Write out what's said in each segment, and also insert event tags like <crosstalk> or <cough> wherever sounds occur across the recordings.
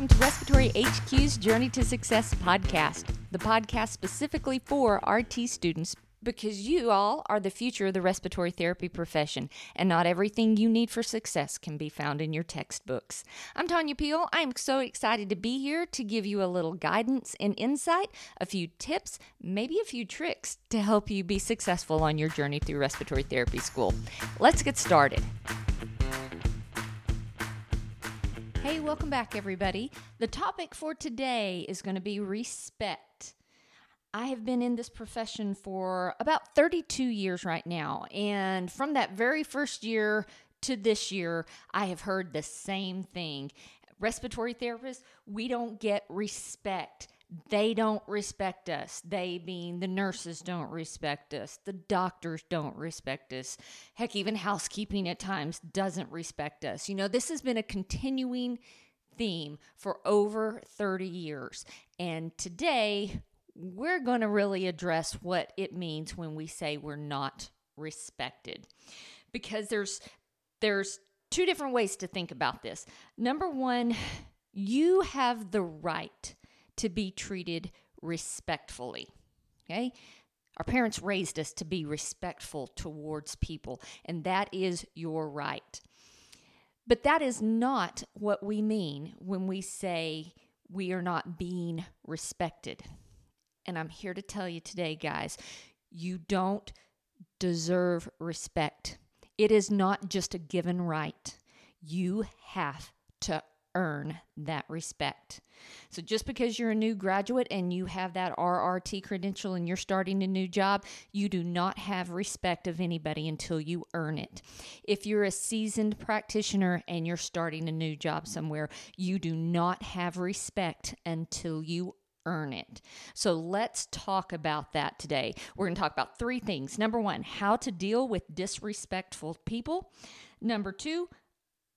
welcome to Respiratory HQ's Journey to Success podcast, the podcast specifically for RT students because you all are the future of the respiratory therapy profession, and not everything you need for success can be found in your textbooks. I'm Tanya Peel. I'm so excited to be here to give you a little guidance and insight, a few tips, maybe a few tricks to help you be successful on your journey through respiratory therapy school. Let's get started. Welcome back, everybody. The topic for today is going to be respect. I have been in this profession for about 32 years right now. And from that very first year to this year, I have heard the same thing. Respiratory therapists, we don't get respect. They don't respect us. They mean the nurses don't respect us. The doctors don't respect us. Heck, even housekeeping at times doesn't respect us. You know, this has been a continuing theme for over 30 years. And today, we're going to really address what it means when we say we're not respected because there's there's two different ways to think about this. Number 1, you have the right to be treated respectfully. Okay? Our parents raised us to be respectful towards people, and that is your right. But that is not what we mean when we say we are not being respected. And I'm here to tell you today, guys, you don't deserve respect. It is not just a given right. You have to earn that respect. So just because you're a new graduate and you have that RRT credential and you're starting a new job, you do not have respect of anybody until you earn it. If you're a seasoned practitioner and you're starting a new job somewhere, you do not have respect until you earn it. So let's talk about that today. We're going to talk about three things. Number one, how to deal with disrespectful people. Number two,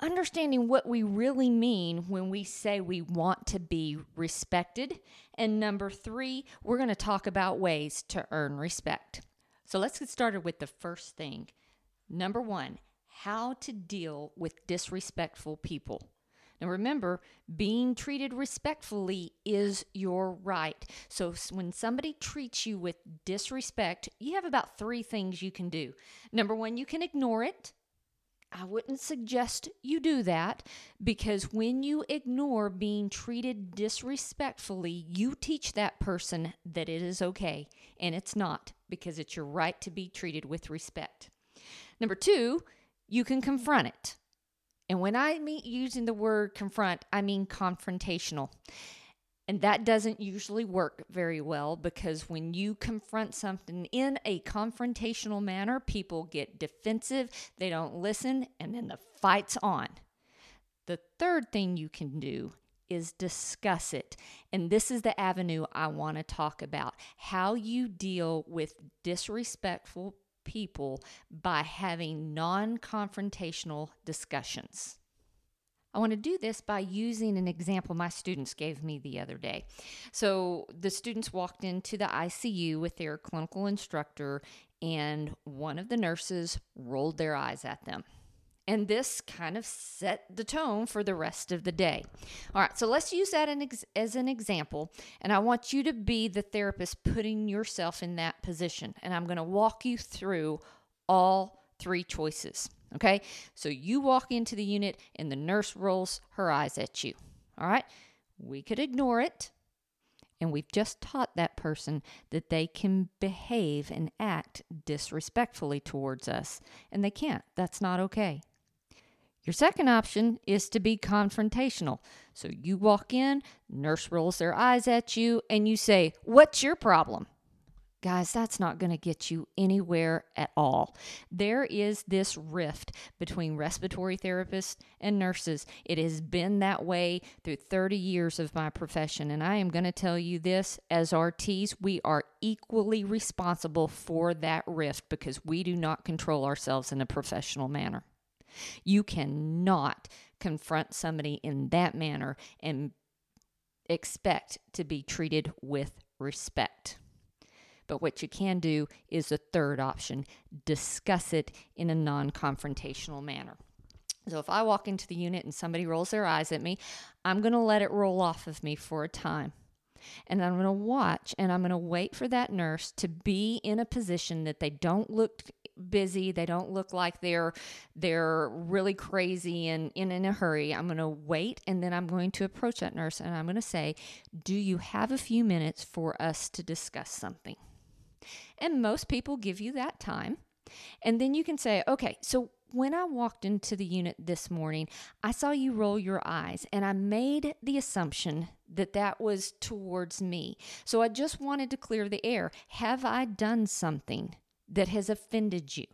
understanding what we really mean when we say we want to be respected. And number three, we're going to talk about ways to earn respect. So let's get started with the first thing. Number one, how to deal with disrespectful people. Now remember, being treated respectfully is your right. So when somebody treats you with disrespect, you have about three things you can do. Number one, you can ignore it. I wouldn't suggest you do that because when you ignore being treated disrespectfully, you teach that person that it is okay, and it's not because it's your right to be treated with respect. Number two, you can confront it. And when I mean using the word confront, I mean confrontational. And that doesn't usually work very well because when you confront something in a confrontational manner, people get defensive, they don't listen, and then the fight's on. The third thing you can do is discuss it. And this is the avenue I want to talk about how you deal with disrespectful people by having non confrontational discussions. I want to do this by using an example my students gave me the other day. So, the students walked into the ICU with their clinical instructor, and one of the nurses rolled their eyes at them. And this kind of set the tone for the rest of the day. All right, so let's use that as an example. And I want you to be the therapist putting yourself in that position. And I'm going to walk you through all three choices. Okay, so you walk into the unit and the nurse rolls her eyes at you. All right, we could ignore it. And we've just taught that person that they can behave and act disrespectfully towards us. And they can't. That's not okay. Your second option is to be confrontational. So you walk in, nurse rolls their eyes at you, and you say, What's your problem? Guys, that's not going to get you anywhere at all. There is this rift between respiratory therapists and nurses. It has been that way through 30 years of my profession. And I am going to tell you this as RTs, we are equally responsible for that rift because we do not control ourselves in a professional manner. You cannot confront somebody in that manner and expect to be treated with respect. But what you can do is a third option discuss it in a non confrontational manner. So if I walk into the unit and somebody rolls their eyes at me, I'm going to let it roll off of me for a time. And I'm going to watch and I'm going to wait for that nurse to be in a position that they don't look busy, they don't look like they're they're really crazy and in, in a hurry. I'm going to wait and then I'm going to approach that nurse and I'm going to say, "Do you have a few minutes for us to discuss something?" And most people give you that time. And then you can say, "Okay, so when I walked into the unit this morning, I saw you roll your eyes and I made the assumption that that was towards me. So I just wanted to clear the air. Have I done something that has offended you?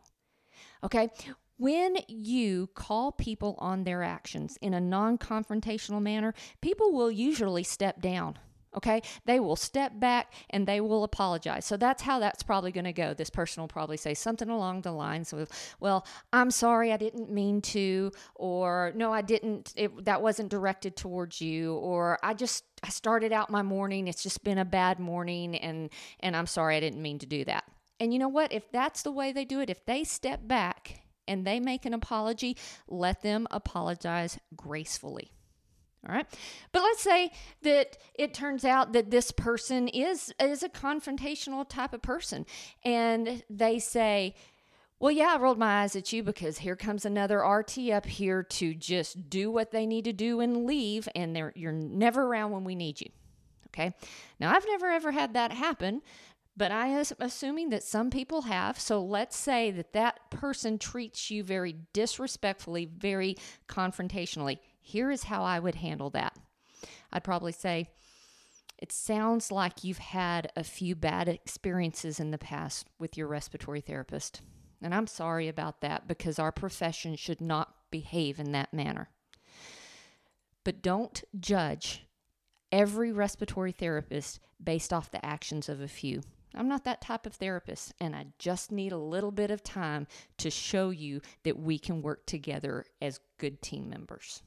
Okay. When you call people on their actions in a non confrontational manner, people will usually step down Okay, they will step back and they will apologize. So that's how that's probably going to go. This person will probably say something along the lines of, "Well, I'm sorry, I didn't mean to," or "No, I didn't. It, that wasn't directed towards you," or "I just I started out my morning. It's just been a bad morning, and and I'm sorry, I didn't mean to do that." And you know what? If that's the way they do it, if they step back and they make an apology, let them apologize gracefully. All right. But let's say that it turns out that this person is is a confrontational type of person and they say, "Well, yeah, I rolled my eyes at you because here comes another RT up here to just do what they need to do and leave and they're you're never around when we need you." Okay? Now, I've never ever had that happen, but I am assuming that some people have. So let's say that that person treats you very disrespectfully, very confrontationally. Here is how I would handle that. I'd probably say, it sounds like you've had a few bad experiences in the past with your respiratory therapist. And I'm sorry about that because our profession should not behave in that manner. But don't judge every respiratory therapist based off the actions of a few. I'm not that type of therapist, and I just need a little bit of time to show you that we can work together as good team members.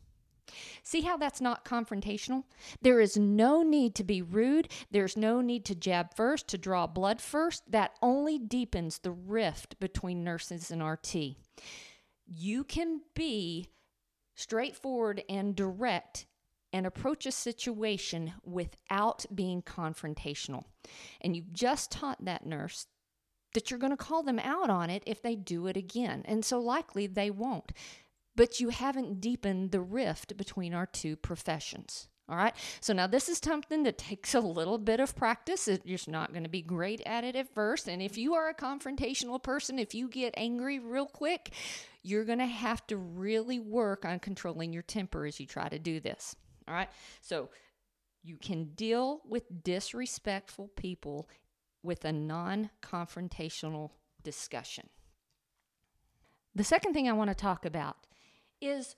See how that's not confrontational? There is no need to be rude. There's no need to jab first, to draw blood first. That only deepens the rift between nurses and RT. You can be straightforward and direct and approach a situation without being confrontational. And you've just taught that nurse that you're going to call them out on it if they do it again. And so likely they won't but you haven't deepened the rift between our two professions. All right. So now this is something that takes a little bit of practice. You're just not going to be great at it at first. And if you are a confrontational person, if you get angry real quick, you're going to have to really work on controlling your temper as you try to do this. All right. So you can deal with disrespectful people with a non confrontational discussion. The second thing I want to talk about is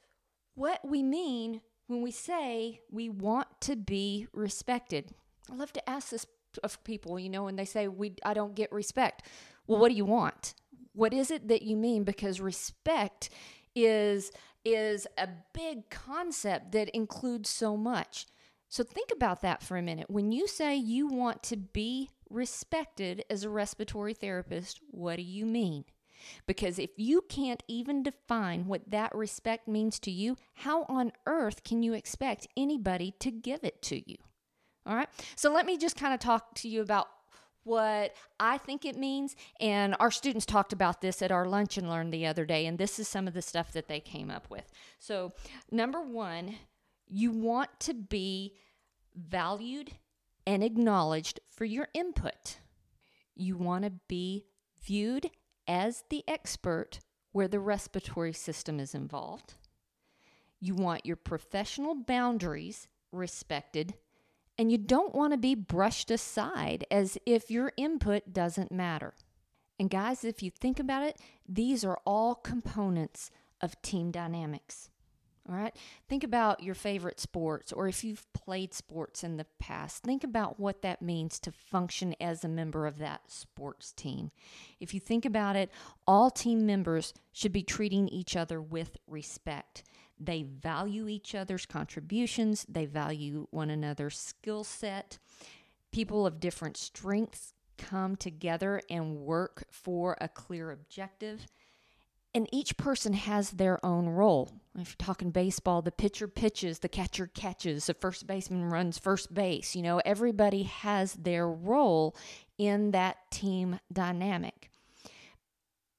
what we mean when we say we want to be respected. I love to ask this of people, you know, when they say we I don't get respect. Well, what do you want? What is it that you mean because respect is is a big concept that includes so much. So think about that for a minute. When you say you want to be respected as a respiratory therapist, what do you mean? Because if you can't even define what that respect means to you, how on earth can you expect anybody to give it to you? All right. So let me just kind of talk to you about what I think it means. And our students talked about this at our lunch and learn the other day. And this is some of the stuff that they came up with. So, number one, you want to be valued and acknowledged for your input. You want to be viewed as the expert where the respiratory system is involved. You want your professional boundaries respected, and you don't want to be brushed aside as if your input doesn't matter. And guys, if you think about it, these are all components of team dynamics. All right. Think about your favorite sports, or if you've played sports in the past, think about what that means to function as a member of that sports team. If you think about it, all team members should be treating each other with respect. They value each other's contributions, they value one another's skill set. People of different strengths come together and work for a clear objective and each person has their own role. If you're talking baseball, the pitcher pitches, the catcher catches, the first baseman runs first base. You know, everybody has their role in that team dynamic.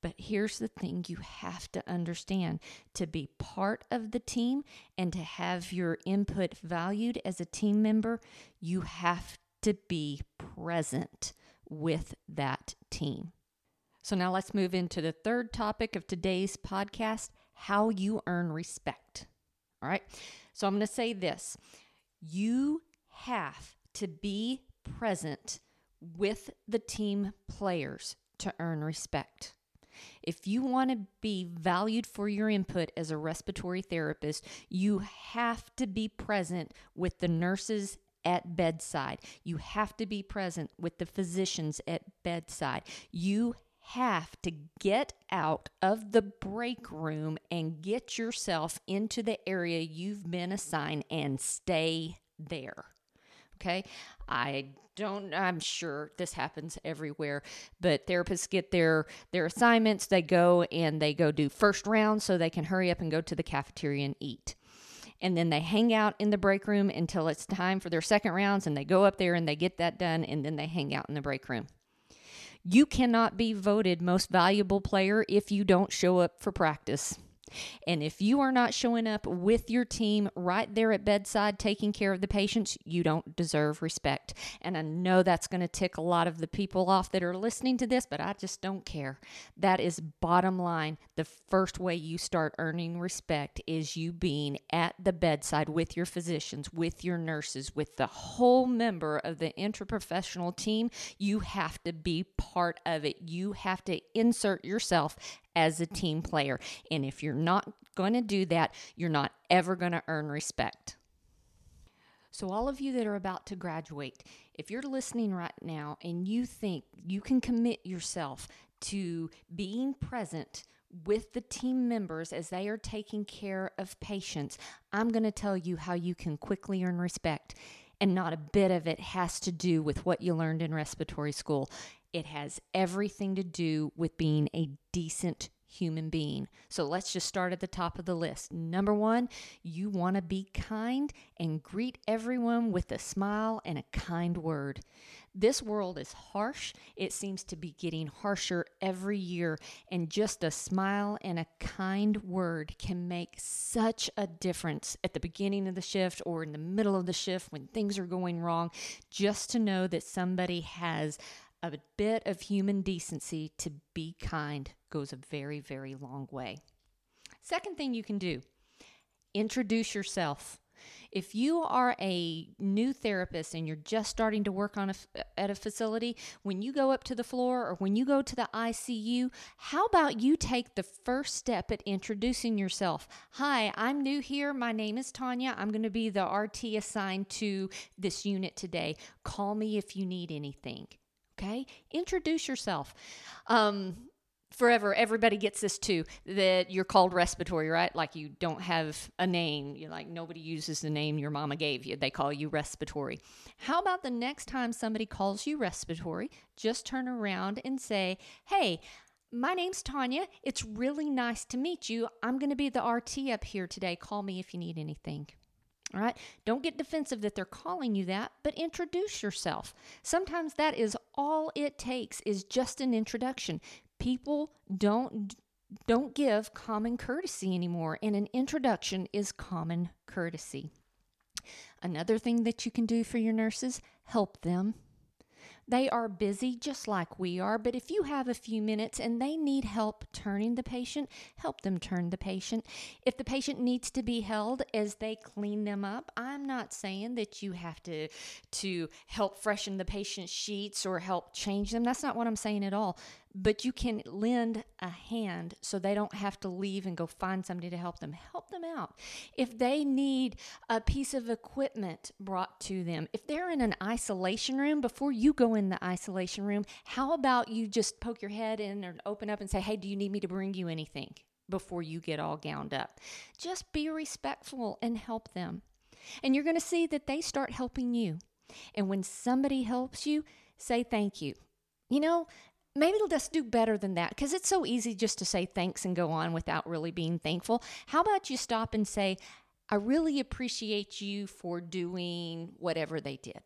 But here's the thing you have to understand to be part of the team and to have your input valued as a team member, you have to be present with that team. So now let's move into the third topic of today's podcast how you earn respect. All right. So I'm going to say this you have to be present with the team players to earn respect. If you want to be valued for your input as a respiratory therapist, you have to be present with the nurses at bedside. You have to be present with the physicians at bedside. You have to get out of the break room and get yourself into the area you've been assigned and stay there. Okay. I don't I'm sure this happens everywhere, but therapists get their their assignments, they go and they go do first round so they can hurry up and go to the cafeteria and eat. And then they hang out in the break room until it's time for their second rounds and they go up there and they get that done and then they hang out in the break room. You cannot be voted most valuable player if you don't show up for practice. And if you are not showing up with your team right there at bedside taking care of the patients, you don't deserve respect. And I know that's going to tick a lot of the people off that are listening to this, but I just don't care. That is bottom line. The first way you start earning respect is you being at the bedside with your physicians, with your nurses, with the whole member of the interprofessional team. You have to be part of it. You have to insert yourself as a team player. And if you're not going to do that, you're not ever going to earn respect. So, all of you that are about to graduate, if you're listening right now and you think you can commit yourself to being present with the team members as they are taking care of patients, I'm going to tell you how you can quickly earn respect. And not a bit of it has to do with what you learned in respiratory school. It has everything to do with being a decent human being. So let's just start at the top of the list. Number one, you want to be kind and greet everyone with a smile and a kind word. This world is harsh. It seems to be getting harsher every year, and just a smile and a kind word can make such a difference at the beginning of the shift or in the middle of the shift when things are going wrong. Just to know that somebody has a bit of human decency to be kind goes a very, very long way. Second thing you can do introduce yourself. If you are a new therapist and you're just starting to work on a, at a facility, when you go up to the floor or when you go to the ICU, how about you take the first step at introducing yourself? Hi, I'm new here. My name is Tanya. I'm going to be the RT assigned to this unit today. Call me if you need anything. Okay? Introduce yourself. Um, forever everybody gets this too that you're called respiratory right like you don't have a name You're like nobody uses the name your mama gave you they call you respiratory how about the next time somebody calls you respiratory just turn around and say hey my name's Tanya. It's really nice to meet you. I'm going to be the RT up here today. Call me if you need anything. Right. Don't get defensive that they're calling you that, but introduce yourself. Sometimes that is all it takes is just an introduction. People don't don't give common courtesy anymore, and an introduction is common courtesy. Another thing that you can do for your nurses, help them. They are busy just like we are, but if you have a few minutes and they need help turning the patient, help them turn the patient. If the patient needs to be held as they clean them up, I'm not saying that you have to to help freshen the patient's sheets or help change them. That's not what I'm saying at all but you can lend a hand so they don't have to leave and go find somebody to help them. Help them out. If they need a piece of equipment brought to them, if they're in an isolation room, before you go in the isolation room, how about you just poke your head in or open up and say, Hey, do you need me to bring you anything before you get all gowned up? Just be respectful and help them. And you're going to see that they start helping you. And when somebody helps you, say thank you. You know, maybe let's do better than that because it's so easy just to say thanks and go on without really being thankful. How about you stop and say, I really appreciate you for doing whatever they did.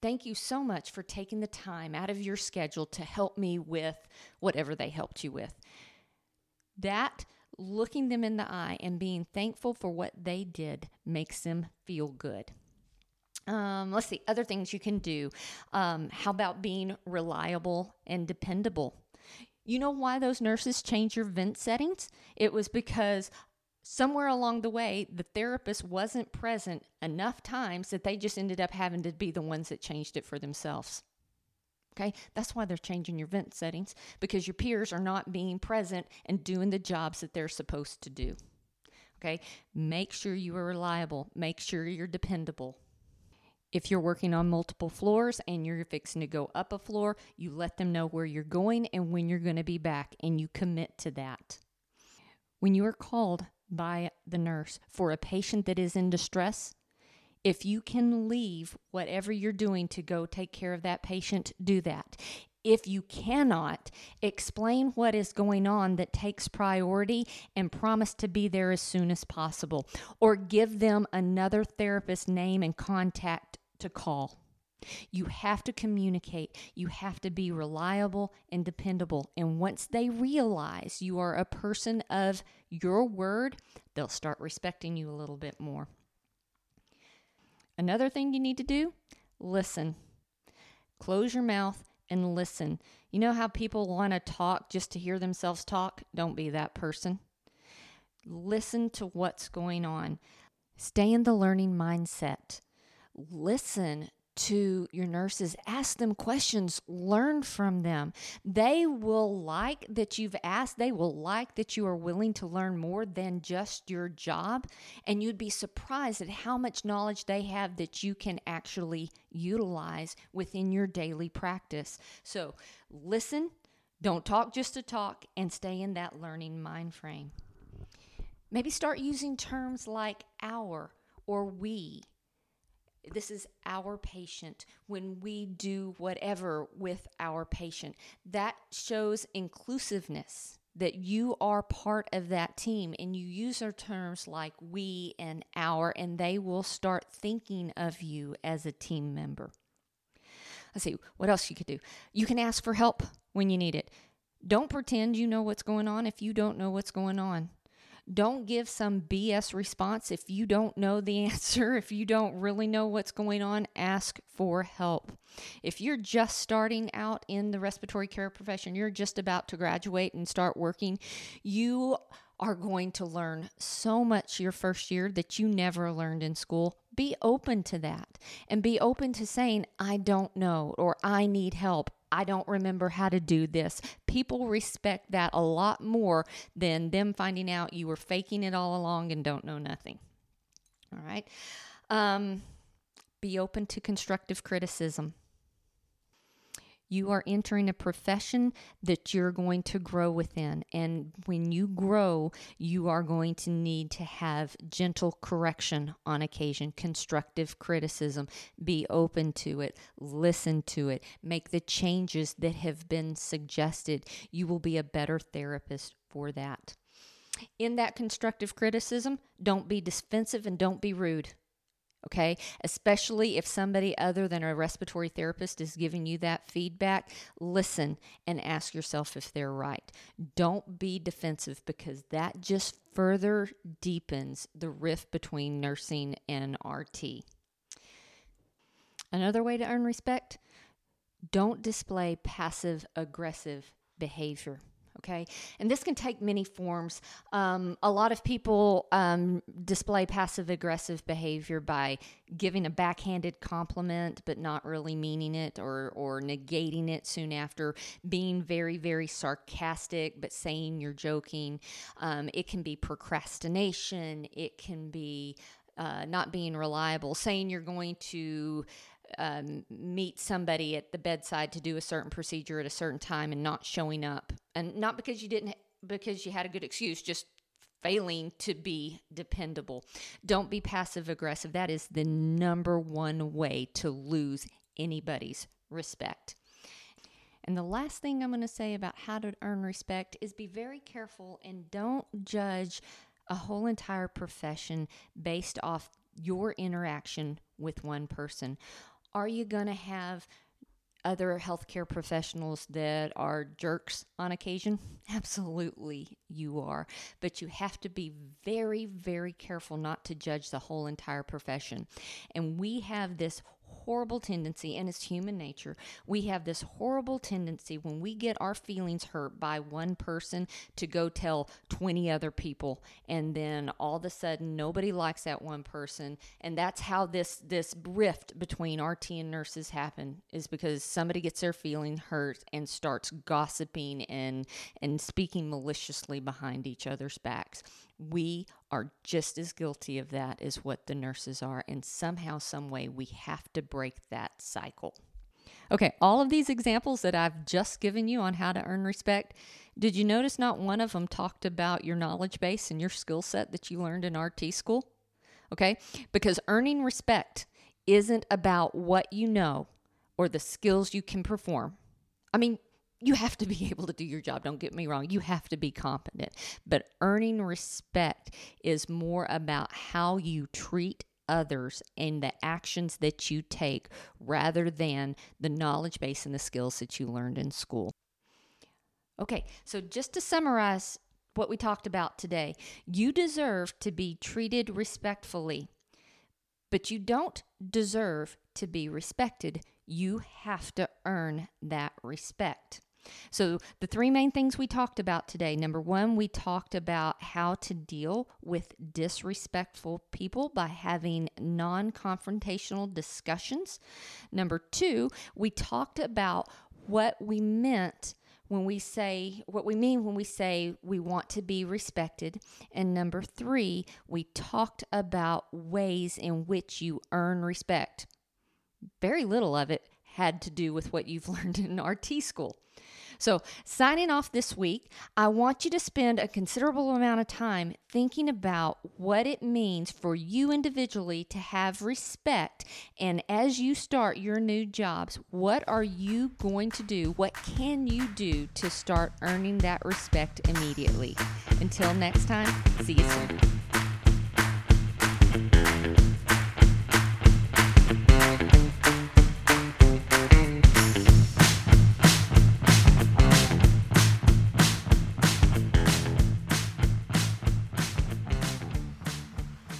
Thank you so much for taking the time out of your schedule to help me with whatever they helped you with. That looking them in the eye and being thankful for what they did makes them feel good. Um, let's see, other things you can do. Um, how about being reliable and dependable? You know why those nurses change your vent settings? It was because somewhere along the way, the therapist wasn't present enough times that they just ended up having to be the ones that changed it for themselves. Okay, that's why they're changing your vent settings because your peers are not being present and doing the jobs that they're supposed to do. Okay, make sure you are reliable, make sure you're dependable. If you're working on multiple floors and you're fixing to go up a floor, you let them know where you're going and when you're going to be back, and you commit to that. When you are called by the nurse for a patient that is in distress, if you can leave whatever you're doing to go take care of that patient, do that. If you cannot, explain what is going on that takes priority and promise to be there as soon as possible. Or give them another therapist's name and contact to call. You have to communicate. You have to be reliable and dependable. And once they realize you are a person of your word, they'll start respecting you a little bit more. Another thing you need to do listen. Close your mouth and listen. You know how people want to talk just to hear themselves talk? Don't be that person. Listen to what's going on. Stay in the learning mindset. Listen to your nurses, ask them questions, learn from them. They will like that you've asked, they will like that you are willing to learn more than just your job. And you'd be surprised at how much knowledge they have that you can actually utilize within your daily practice. So listen, don't talk just to talk, and stay in that learning mind frame. Maybe start using terms like our or we this is our patient when we do whatever with our patient. That shows inclusiveness that you are part of that team and you use our terms like we and our, and they will start thinking of you as a team member. Let's see what else you could do. You can ask for help when you need it. Don't pretend you know what's going on if you don't know what's going on. Don't give some BS response if you don't know the <laughs> answer, if you don't really know what's going on, ask for help. If you're just starting out in the respiratory care profession, you're just about to graduate and start working, you are going to learn so much your first year that you never learned in school. Be open to that and be open to saying, I don't know or I need help. I don't remember how to do this. People respect that a lot more than them finding out you were faking it all along and don't know nothing. All right. Um, be open to constructive criticism. You are entering a profession that you're going to grow within. And when you grow, you are going to need to have gentle correction on occasion, constructive criticism. Be open to it, listen to it, make the changes that have been suggested. You will be a better therapist for that. In that constructive criticism, don't be defensive and don't be rude okay? Especially if somebody other than a respiratory therapist is giving you that feedback, listen and ask yourself if they're right. Don't be defensive because that just further deepens the rift between nursing and RT. Another way to earn respect don't display passive aggressive behavior okay? And this can take many forms. Um, a lot of people um, display passive aggressive behavior by giving a backhanded compliment but not really meaning it or, or negating it soon after, being very, very sarcastic but saying you're joking. Um, it can be procrastination, it can be uh, not being reliable, saying you're going to um, meet somebody at the bedside to do a certain procedure at a certain time and not showing up, and not because you didn't, because you had a good excuse, just failing to be dependable. Don't be passive aggressive. That is the number one way to lose anybody's respect. And the last thing I'm going to say about how to earn respect is be very careful and don't judge a whole entire profession based off your interaction with one person. Are you going to have other healthcare professionals that are jerks on occasion? <laughs> Absolutely, you are. But you have to be very, very careful not to judge the whole entire profession. And we have this horrible tendency, and it's human nature. We have this horrible tendency when we get our feelings hurt by one person to go tell 20 other people, and then all of a sudden nobody likes that one person, and that's how this this rift between RT and nurses happen is because somebody gets their feeling hurt and starts gossiping and and speaking maliciously behind each other's backs we are just as guilty of that as what the nurses are. And somehow, some way, we have to break that cycle. Okay, all of these examples that I've just given you on how to earn respect, did you notice not one of them talked about your knowledge base and your skill set that you learned in RT school? Okay, because earning respect isn't about what you know or the skills you can perform. I mean, you have to be <laughs> able to do your job. Don't get me wrong. You have to be competent. But earning respect is more about how you treat others and the actions that you take rather than the knowledge base and the skills that you learned in school. Okay, so just to summarize what we talked about today, you deserve to be treated respectfully, but you don't deserve to be respected. You have to earn that respect. So, the three main things we talked about today number one, we talked about how to deal with disrespectful people by having non confrontational discussions. Number two, we talked about what we meant when we say what we mean when we say we want to be respected. And number three, we talked about ways in which you earn respect. Very little of it had to do with what you've <laughs> learned in RT school. So, signing off this week, I want you to spend a considerable amount of time thinking about what it means for you individually to have respect. And as you start your new jobs, what are you going to do? What can you do to start earning that respect immediately? Until next time, see you soon.